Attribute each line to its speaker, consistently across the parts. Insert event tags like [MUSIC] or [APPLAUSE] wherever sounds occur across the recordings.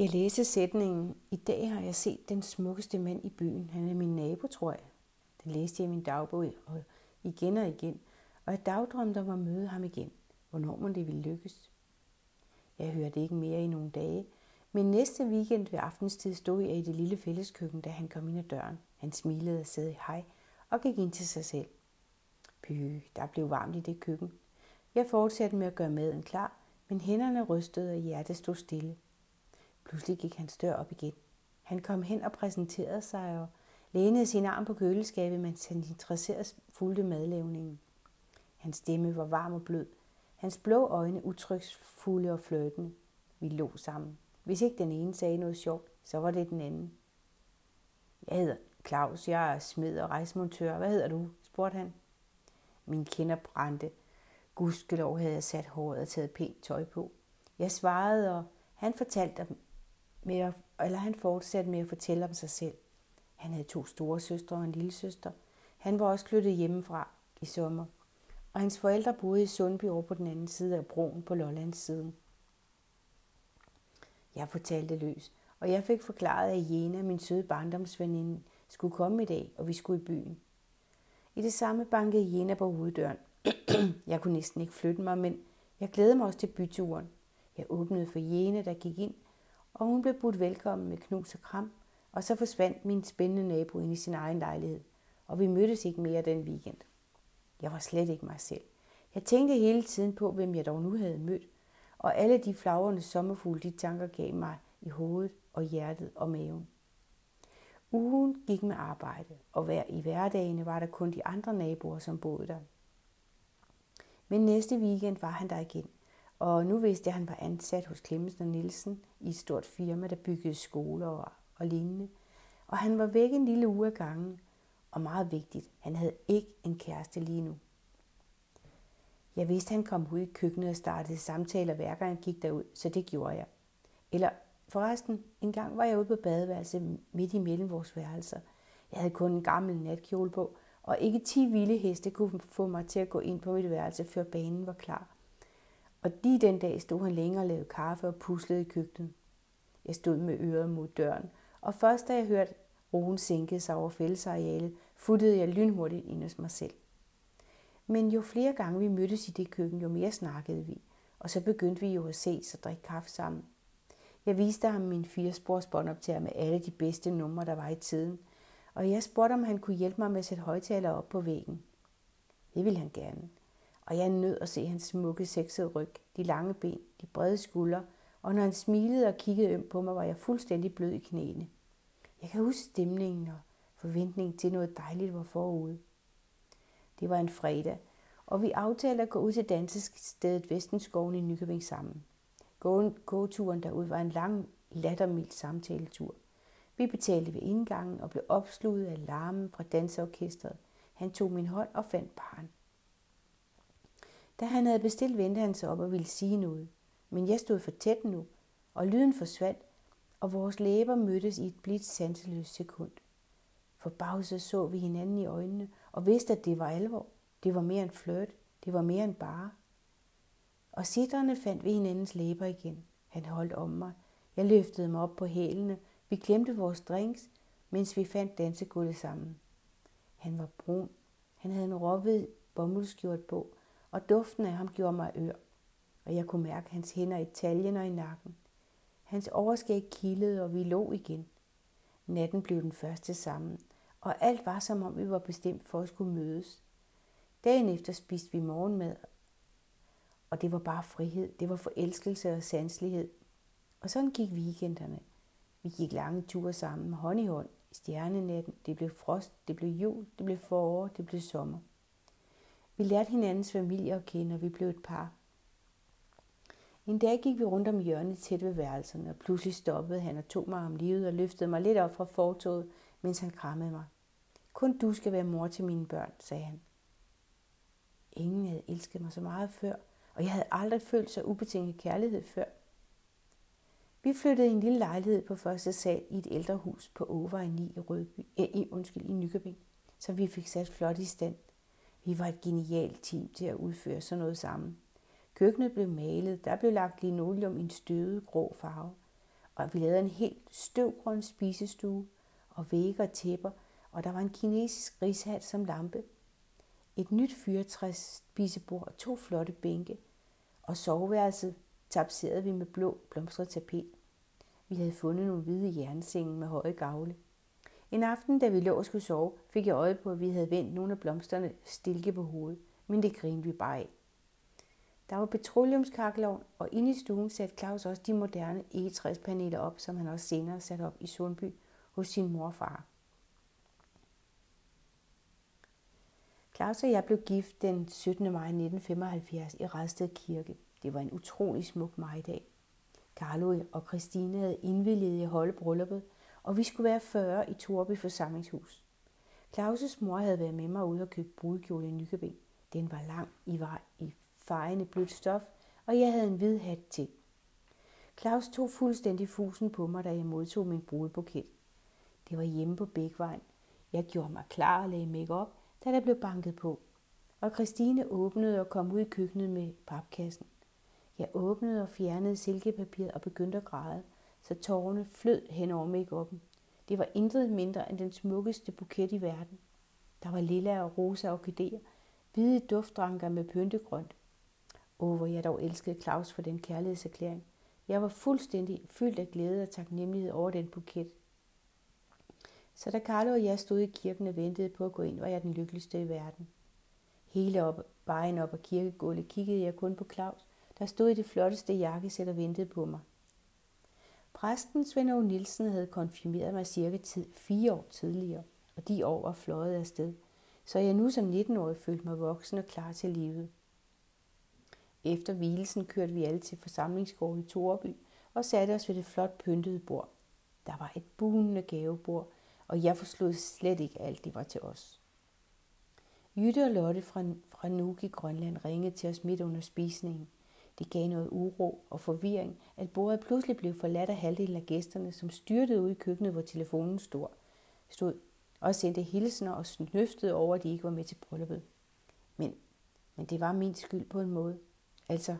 Speaker 1: Jeg læste sætningen, i dag har jeg set den smukkeste mand i byen. Han er min nabo, tror jeg. Den læste jeg i min dagbog og igen og igen, og jeg dagdrømte om at møde ham igen. Hvornår må det ville lykkes? Jeg hørte ikke mere i nogle dage, men næste weekend ved aftenstid stod jeg i det lille fælleskøkken, da han kom ind ad døren. Han smilede og sagde hej og gik ind til sig selv. Py, der blev varmt i det køkken. Jeg fortsatte med at gøre maden klar, men hænderne rystede og hjertet stod stille. Pludselig gik hans dør op igen. Han kom hen og præsenterede sig og lænede sin arm på køleskabet, mens han interesseret fulgte madlavningen. Hans stemme var varm og blød. Hans blå øjne utrygsfulde og fløjtende. Vi lå sammen. Hvis ikke den ene sagde noget sjovt, så var det den anden. Jeg hedder Claus, jeg er smed og rejsemontør. Hvad hedder du? spurgte han. Min kinder brændte. Gudskelov havde jeg sat håret og taget pænt tøj på. Jeg svarede, og han fortalte med at, eller han fortsatte med at fortælle om sig selv. Han havde to store søstre og en lille søster. Han var også flyttet hjemmefra i sommer. Og hans forældre boede i Sundby over på den anden side af broen på Lollands siden. Jeg fortalte løs, og jeg fik forklaret, at Jena, min søde barndomsveninde, skulle komme i dag, og vi skulle i byen. I det samme bankede Jena på hoveddøren. [CLEARS THROAT] jeg kunne næsten ikke flytte mig, men jeg glædede mig også til byturen. Jeg åbnede for Jena, der gik ind, og hun blev budt velkommen med knus og kram, og så forsvandt min spændende nabo ind i sin egen lejlighed, og vi mødtes ikke mere den weekend. Jeg var slet ikke mig selv. Jeg tænkte hele tiden på, hvem jeg dog nu havde mødt, og alle de flagrende sommerfugle, de tanker gav mig i hovedet og hjertet og maven. Ugen gik med arbejde, og hver i hverdagene var der kun de andre naboer, som boede der. Men næste weekend var han der igen, og nu vidste jeg, at han var ansat hos Clemmensen og Nielsen i et stort firma, der byggede skoler og, og lignende. Og han var væk en lille uge af gangen, og meget vigtigt, han havde ikke en kæreste lige nu. Jeg vidste, han kom ud i køkkenet og startede samtaler, hver gang han gik derud, så det gjorde jeg. Eller forresten, en gang var jeg ude på badeværelset midt imellem vores værelser. Jeg havde kun en gammel natkjole på, og ikke 10 vilde heste kunne få mig til at gå ind på mit værelse, før banen var klar. Og lige den dag stod han længere og lavede kaffe og puslede i køkkenet. Jeg stod med øret mod døren, og først da jeg hørte roen sænke sig over fællesarealet, futtede jeg lynhurtigt ind hos mig selv. Men jo flere gange vi mødtes i det køkken, jo mere snakkede vi, og så begyndte vi jo at ses og drikke kaffe sammen. Jeg viste ham min firespors båndoptager med alle de bedste numre, der var i tiden, og jeg spurgte, om han kunne hjælpe mig med at sætte højtaler op på væggen. Det ville han gerne og jeg nød at se hans smukke, sexede ryg, de lange ben, de brede skuldre, og når han smilede og kiggede øm på mig, var jeg fuldstændig blød i knæene. Jeg kan huske stemningen og forventningen til noget dejligt var forude. Det var en fredag, og vi aftalte at gå ud til dansestedet Vestenskoven i Nykøbing sammen. Gåturen derud var en lang, lattermild samtaletur. Vi betalte ved indgangen og blev opsluget af larmen fra danseorkestret. Han tog min hånd og fandt barn. Da han havde bestilt, vendte han sig op og ville sige noget. Men jeg stod for tæt nu, og lyden forsvandt, og vores læber mødtes i et blidt sanseløst sekund. Forbavset så vi hinanden i øjnene og vidste, at det var alvor. Det var mere end flirt. Det var mere end bare. Og sitterne fandt vi hinandens læber igen. Han holdt om mig. Jeg løftede mig op på hælene. Vi glemte vores drinks, mens vi fandt dansegulvet sammen. Han var brun. Han havde en råhvid bomuldskjort på, og duften af ham gjorde mig ør, og jeg kunne mærke hans hænder i taljen og i nakken. Hans overskæg kildede, og vi lå igen. Natten blev den første sammen, og alt var som om vi var bestemt for at skulle mødes. Dagen efter spiste vi morgenmad, og det var bare frihed. Det var forelskelse og sanslighed. Og sådan gik weekenderne. Vi gik lange ture sammen, hånd i hånd, i stjernenatten. Det blev frost, det blev jul, det blev forår, det blev sommer. Vi lærte hinandens familie at kende, og vi blev et par. En dag gik vi rundt om hjørnet tæt ved værelserne, og pludselig stoppede han og tog mig om livet og løftede mig lidt op fra fortoget, mens han krammede mig. Kun du skal være mor til mine børn, sagde han. Ingen havde elsket mig så meget før, og jeg havde aldrig følt så ubetinget kærlighed før. Vi flyttede i en lille lejlighed på første sal i et ældrehus på Overvej 9 i, Rødby, eh, i, undskyld, i Nykøbing, som vi fik sat flot i stand – vi var et genialt team til at udføre sådan noget sammen. Køkkenet blev malet, der blev lagt linoleum i en støvet grå farve, og vi lavede en helt støvgrøn spisestue og vægge og tæpper, og der var en kinesisk rishat som lampe. Et nyt fyrtræs spisebord og to flotte bænke, og soveværelset tapserede vi med blå blomstret tapet. Vi havde fundet nogle hvide jernsenge med høje gavle. En aften, da vi lå og skulle sove, fik jeg øje på, at vi havde vendt nogle af blomsterne stilke på hovedet, men det grinede vi bare af. Der var petroleumskakkelovn, og inde i stuen satte Claus også de moderne egetræspaneler op, som han også senere satte op i Sundby hos sin mor og far. Claus og jeg blev gift den 17. maj 1975 i Redsted Kirke. Det var en utrolig smuk majdag. Carlo og Christine havde indvilliget i at holde brylluppet, og vi skulle være 40 i Torby forsamlingshus. Claus' mor havde været med mig ud og købe brudkjole i Nykøbing. Den var lang i, var i fejende blødt stof, og jeg havde en hvid hat til. Claus tog fuldstændig fusen på mig, da jeg modtog min brudebuket. Det var hjemme på Bækvejen. Jeg gjorde mig klar og lagde make op, da der blev banket på. Og Christine åbnede og kom ud i køkkenet med papkassen. Jeg åbnede og fjernede silkepapiret og begyndte at græde, så tårerne flød hen over make-up'en. Det var intet mindre end den smukkeste buket i verden. Der var lilla og rosa orkideer, hvide duftranker med pyntegrønt. Åh, hvor jeg dog elskede Claus for den kærlighedserklæring. Jeg var fuldstændig fyldt af glæde og taknemmelighed over den buket. Så da Carlo og jeg stod i kirken og ventede på at gå ind, var jeg den lykkeligste i verden. Hele op, vejen op ad kirkegulvet kiggede jeg kun på Claus, der stod i det flotteste jakkesæt og ventede på mig. Præsten Svend Aage Nielsen havde konfirmeret mig cirka tid, fire år tidligere, og de år var fløjet afsted, så jeg nu som 19-årig følte mig voksen og klar til livet. Efter hvilesen kørte vi alle til forsamlingsgården i Toreby og satte os ved det flot pyntede bord. Der var et bunende gavebord, og jeg forslod slet ikke alt, det var til os. Jytte og Lotte fra, fra Nuuk i Grønland ringede til os midt under spisningen. Det gav noget uro og forvirring, at bordet pludselig blev forladt af halvdelen af gæsterne, som styrtede ud i køkkenet, hvor telefonen stod, stod og sendte hilsener og snøftede over, at de ikke var med til brylluppet. Men, men det var min skyld på en måde. Altså,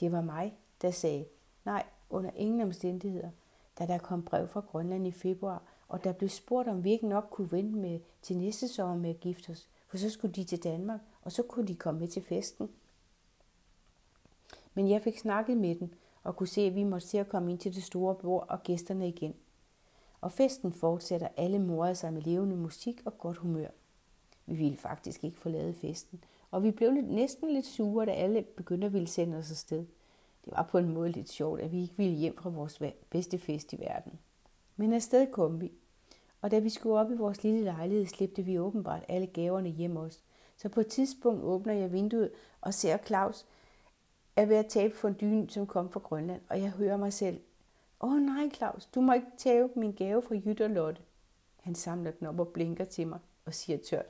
Speaker 1: det var mig, der sagde, nej, under ingen omstændigheder, da der kom brev fra Grønland i februar, og der blev spurgt, om vi ikke nok kunne vente med til næste sommer med at gifte os, for så skulle de til Danmark, og så kunne de komme med til festen. Men jeg fik snakket med dem, og kunne se, at vi måtte se at komme ind til det store bord og gæsterne igen. Og festen fortsætter alle morede sig med levende musik og godt humør. Vi ville faktisk ikke forlade festen, og vi blev lidt, næsten lidt sure, da alle begyndte at ville sende os afsted. Det var på en måde lidt sjovt, at vi ikke ville hjem fra vores bedste fest i verden. Men afsted kom vi. Og da vi skulle op i vores lille lejlighed, slæbte vi åbenbart alle gaverne hjem os. Så på et tidspunkt åbner jeg vinduet og ser Claus er ved at tabe fondyen, som kom fra Grønland, og jeg hører mig selv. Åh oh, nej, Claus, du må ikke tabe min gave fra Jytte og Lotte. Han samler den op og blinker til mig og siger tørt.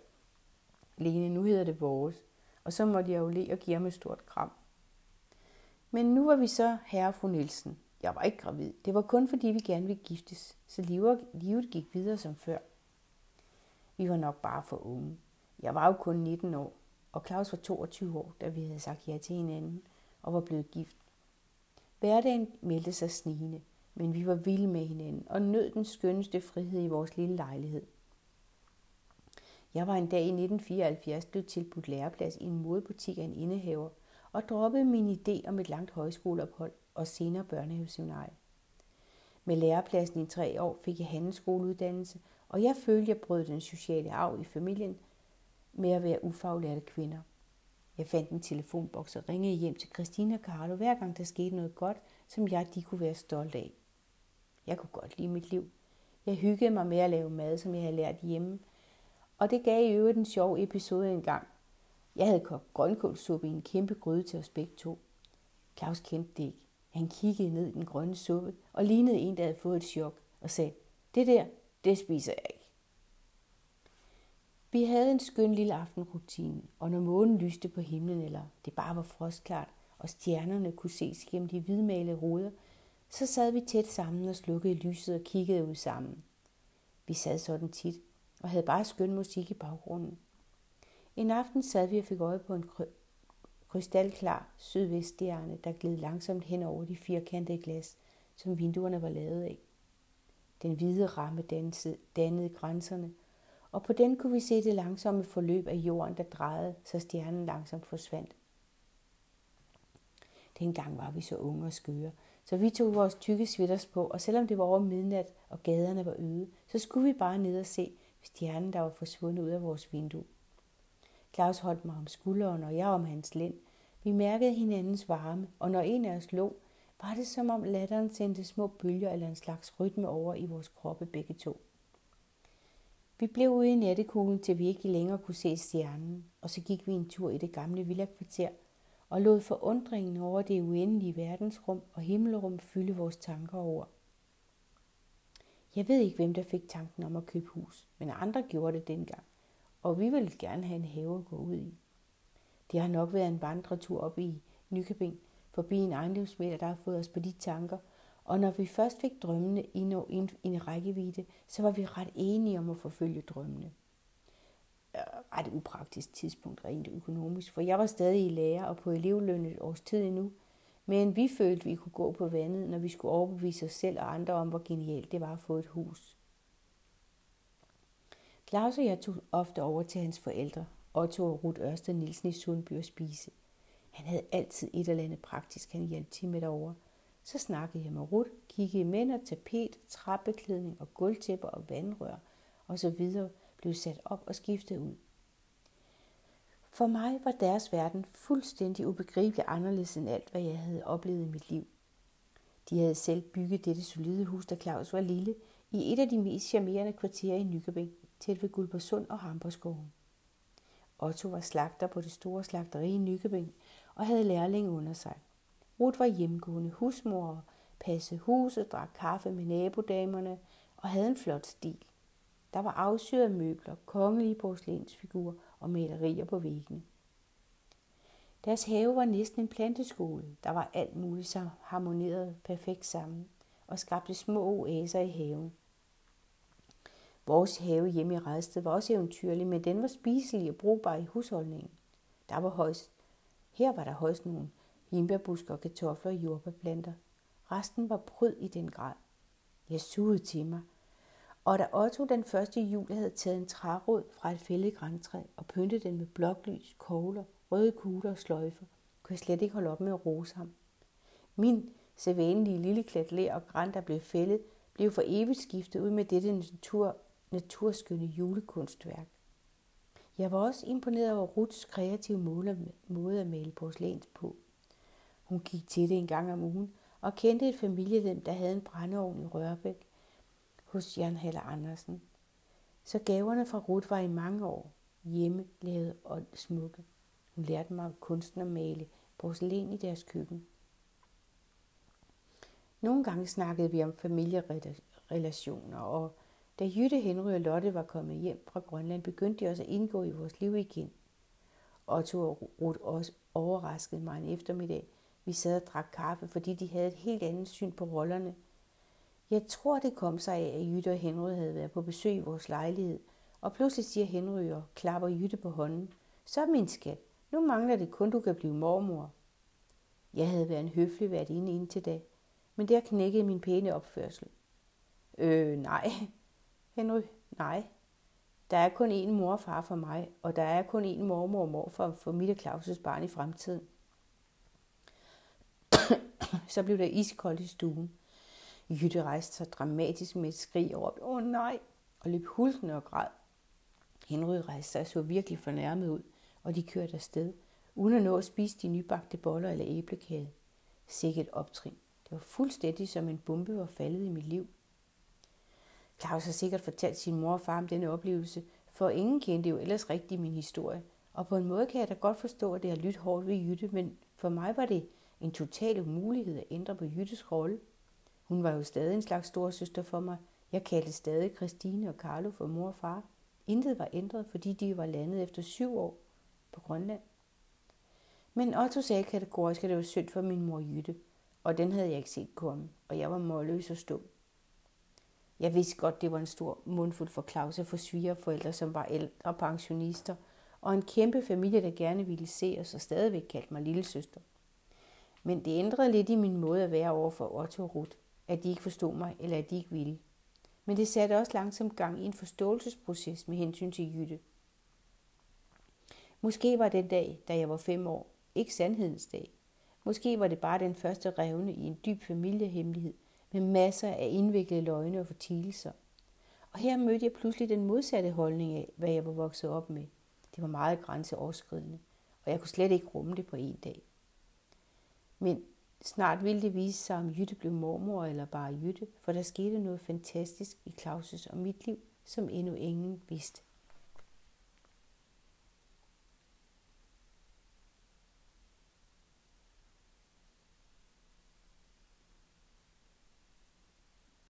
Speaker 1: Lene, nu hedder det vores. Og så måtte jeg jo le og give ham et stort kram. Men nu var vi så herre og fru Nielsen. Jeg var ikke gravid. Det var kun fordi, vi gerne ville giftes, så livet gik videre som før. Vi var nok bare for unge. Jeg var jo kun 19 år, og Claus var 22 år, da vi havde sagt ja til hinanden og var blevet gift. Hverdagen meldte sig snigende, men vi var vilde med hinanden og nød den skønneste frihed i vores lille lejlighed. Jeg var en dag i 1974 blevet tilbudt læreplads i en modebutik af en indehaver og droppede min idé om et langt højskoleophold og senere børnehaveseminarie. Med lærepladsen i tre år fik jeg handelsskoleuddannelse, og jeg følte, jeg brød den sociale arv i familien med at være ufaglærte kvinder. Jeg fandt en telefonboks og ringede hjem til Christina og Carlo, hver gang der skete noget godt, som jeg de kunne være stolt af. Jeg kunne godt lide mit liv. Jeg hyggede mig med at lave mad, som jeg havde lært hjemme, og det gav i øvrigt en sjov episode engang. Jeg havde kogt grønkålsuppe i en kæmpe gryde til os begge to. Claus kendte det ikke. Han kiggede ned i den grønne suppe og lignede en, der havde fået et chok og sagde, det der, det spiser jeg ikke. Vi havde en skøn lille aftenrutine, og når månen lyste på himlen, eller det bare var frostklart, og stjernerne kunne ses gennem de hvidmalede ruder, så sad vi tæt sammen og slukkede lyset og kiggede ud sammen. Vi sad sådan tit, og havde bare skøn musik i baggrunden. En aften sad vi og fik øje på en krystalklar sydveststjerne, der gled langsomt hen over de firkantede glas, som vinduerne var lavet af. Den hvide ramme dannede grænserne, og på den kunne vi se det langsomme forløb af jorden, der drejede, så stjernen langsomt forsvandt. Dengang var vi så unge og skøre, så vi tog vores tykke sweaters på, og selvom det var over midnat og gaderne var øde, så skulle vi bare ned og se stjernen, der var forsvundet ud af vores vindue. Claus holdt mig om skulderen, og jeg om hans lænd. Vi mærkede hinandens varme, og når en af os lå, var det som om latteren sendte små bølger eller en slags rytme over i vores kroppe begge to. Vi blev ude i nattekuglen, til vi ikke længere kunne se stjernen, og så gik vi en tur i det gamle villakvarter og lod forundringen over det uendelige verdensrum og himmelrum fylde vores tanker over. Jeg ved ikke, hvem der fik tanken om at købe hus, men andre gjorde det dengang, og vi ville gerne have en have at gå ud i. Det har nok været en vandretur op i Nykøbing, forbi en ejendomsmælder, der har fået os på de tanker, og når vi først fik drømmene i en, rækkevidde, så var vi ret enige om at forfølge drømmene. Øh, ret upraktisk tidspunkt rent økonomisk, for jeg var stadig i lærer og på elevløn et års tid endnu, men vi følte, at vi kunne gå på vandet, når vi skulle overbevise os selv og andre om, hvor genialt det var at få et hus. Claus og jeg tog ofte over til hans forældre, Otto og Ruth Ørsted Nielsen i Sundby og spise. Han havde altid et eller andet praktisk, han hjalp til med derovre. Så snakkede jeg med Rut, kiggede mænd og tapet, trappeklædning og gulvtæpper og vandrør og så videre blev sat op og skiftet ud. For mig var deres verden fuldstændig ubegribelig anderledes end alt, hvad jeg havde oplevet i mit liv. De havde selv bygget dette solide hus, da Claus var lille, i et af de mest charmerende kvarterer i Nykøbing, tæt ved Guldborgsund og Hamburgskoven. Otto var slagter på det store slagteri i Nykøbing og havde lærlinge under sig. Ruth var hjemgående husmor og passede huset, drak kaffe med nabodamerne og havde en flot stil. Der var afsyrede møbler, kongelige porcelænsfigurer og malerier på væggene. Deres have var næsten en planteskole. Der var alt muligt, som harmonerede perfekt sammen og skabte små oaser i haven. Vores have hjemme i Redsted var også eventyrlig, men den var spiselig og brugbar i husholdningen. Der var højst, her var der højst nogle himbærbusker, kartofler og jordbærplanter. Resten var pryd i den grad. Jeg sugede til mig. Og da Otto den første jul havde taget en trærod fra et fældet græntræ og pyntet den med bloklys, kogler, røde kugler og sløjfer, kunne jeg slet ikke holde op med at rose ham. Min sædvanlige lille klat lær og græn, der blev fældet, blev for evigt skiftet ud med dette natur, naturskønne julekunstværk. Jeg var også imponeret over Ruths kreative måde at male porcelæn på. Hun gik til det en gang om ugen og kendte et familielem, der havde en brændeovn i Rørbæk hos Jan Haller Andersen. Så gaverne fra Ruth var i mange år hjemme lavet og smukke. Hun lærte mig kunsten at male porcelæn i deres køkken. Nogle gange snakkede vi om familierelationer, og da Jytte, Henry og Lotte var kommet hjem fra Grønland, begyndte de også at indgå i vores liv igen. Otto og Ruth også overraskede mig en eftermiddag. Vi sad og drak kaffe, fordi de havde et helt andet syn på rollerne. Jeg tror, det kom sig af, at Jytte og Henry havde været på besøg i vores lejlighed, og pludselig siger Henry og klapper Jytte på hånden. Så min skat, nu mangler det kun, du kan blive mormor. Jeg havde været en høflig vært inde indtil da, men der knækkede min pæne opførsel. Øh, nej, Henry, nej. Der er kun én mor og far for mig, og der er kun én mormor og mor for, for mit og Claus' barn i fremtiden. Så blev der iskoldt i stuen. Jytte rejste sig dramatisk med et skrig og råbte, åh nej, og løb hultende og græd. Henry rejste sig så virkelig fornærmet ud, og de kørte afsted, uden at nå at spise de nybagte boller eller æblekage. Sikkert optrin. Det var fuldstændig som en bombe var faldet i mit liv. Claus har sikkert fortalt sin mor og far om denne oplevelse, for ingen kendte jo ellers rigtigt min historie. Og på en måde kan jeg da godt forstå, at det har lyttet hårdt ved Jytte, men for mig var det en total umulighed at ændre på Jyttes rolle. Hun var jo stadig en slags storsøster for mig. Jeg kaldte stadig Christine og Carlo for mor og far. Intet var ændret, fordi de var landet efter syv år på Grønland. Men Otto sagde kategorisk, at det var synd for min mor Jytte, og den havde jeg ikke set komme, og jeg var målløs og stum. Jeg vidste godt, det var en stor mundfuld for Claus at få svigerforældre, som var ældre pensionister, og en kæmpe familie, der gerne ville se os og stadigvæk kaldte mig lille søster. Men det ændrede lidt i min måde at være over for Otto og Ruth. at de ikke forstod mig, eller at de ikke ville. Men det satte også langsomt gang i en forståelsesproces med hensyn til Jytte. Måske var den dag, da jeg var fem år, ikke sandhedens dag. Måske var det bare den første revne i en dyb familiehemmelighed med masser af indviklede løgne og fortielser. Og her mødte jeg pludselig den modsatte holdning af, hvad jeg var vokset op med. Det var meget grænseoverskridende, og jeg kunne slet ikke rumme det på en dag. Men snart ville det vise sig, om Jytte blev mormor eller bare Jytte, for der skete noget fantastisk i Claus' og mit liv, som endnu ingen vidste.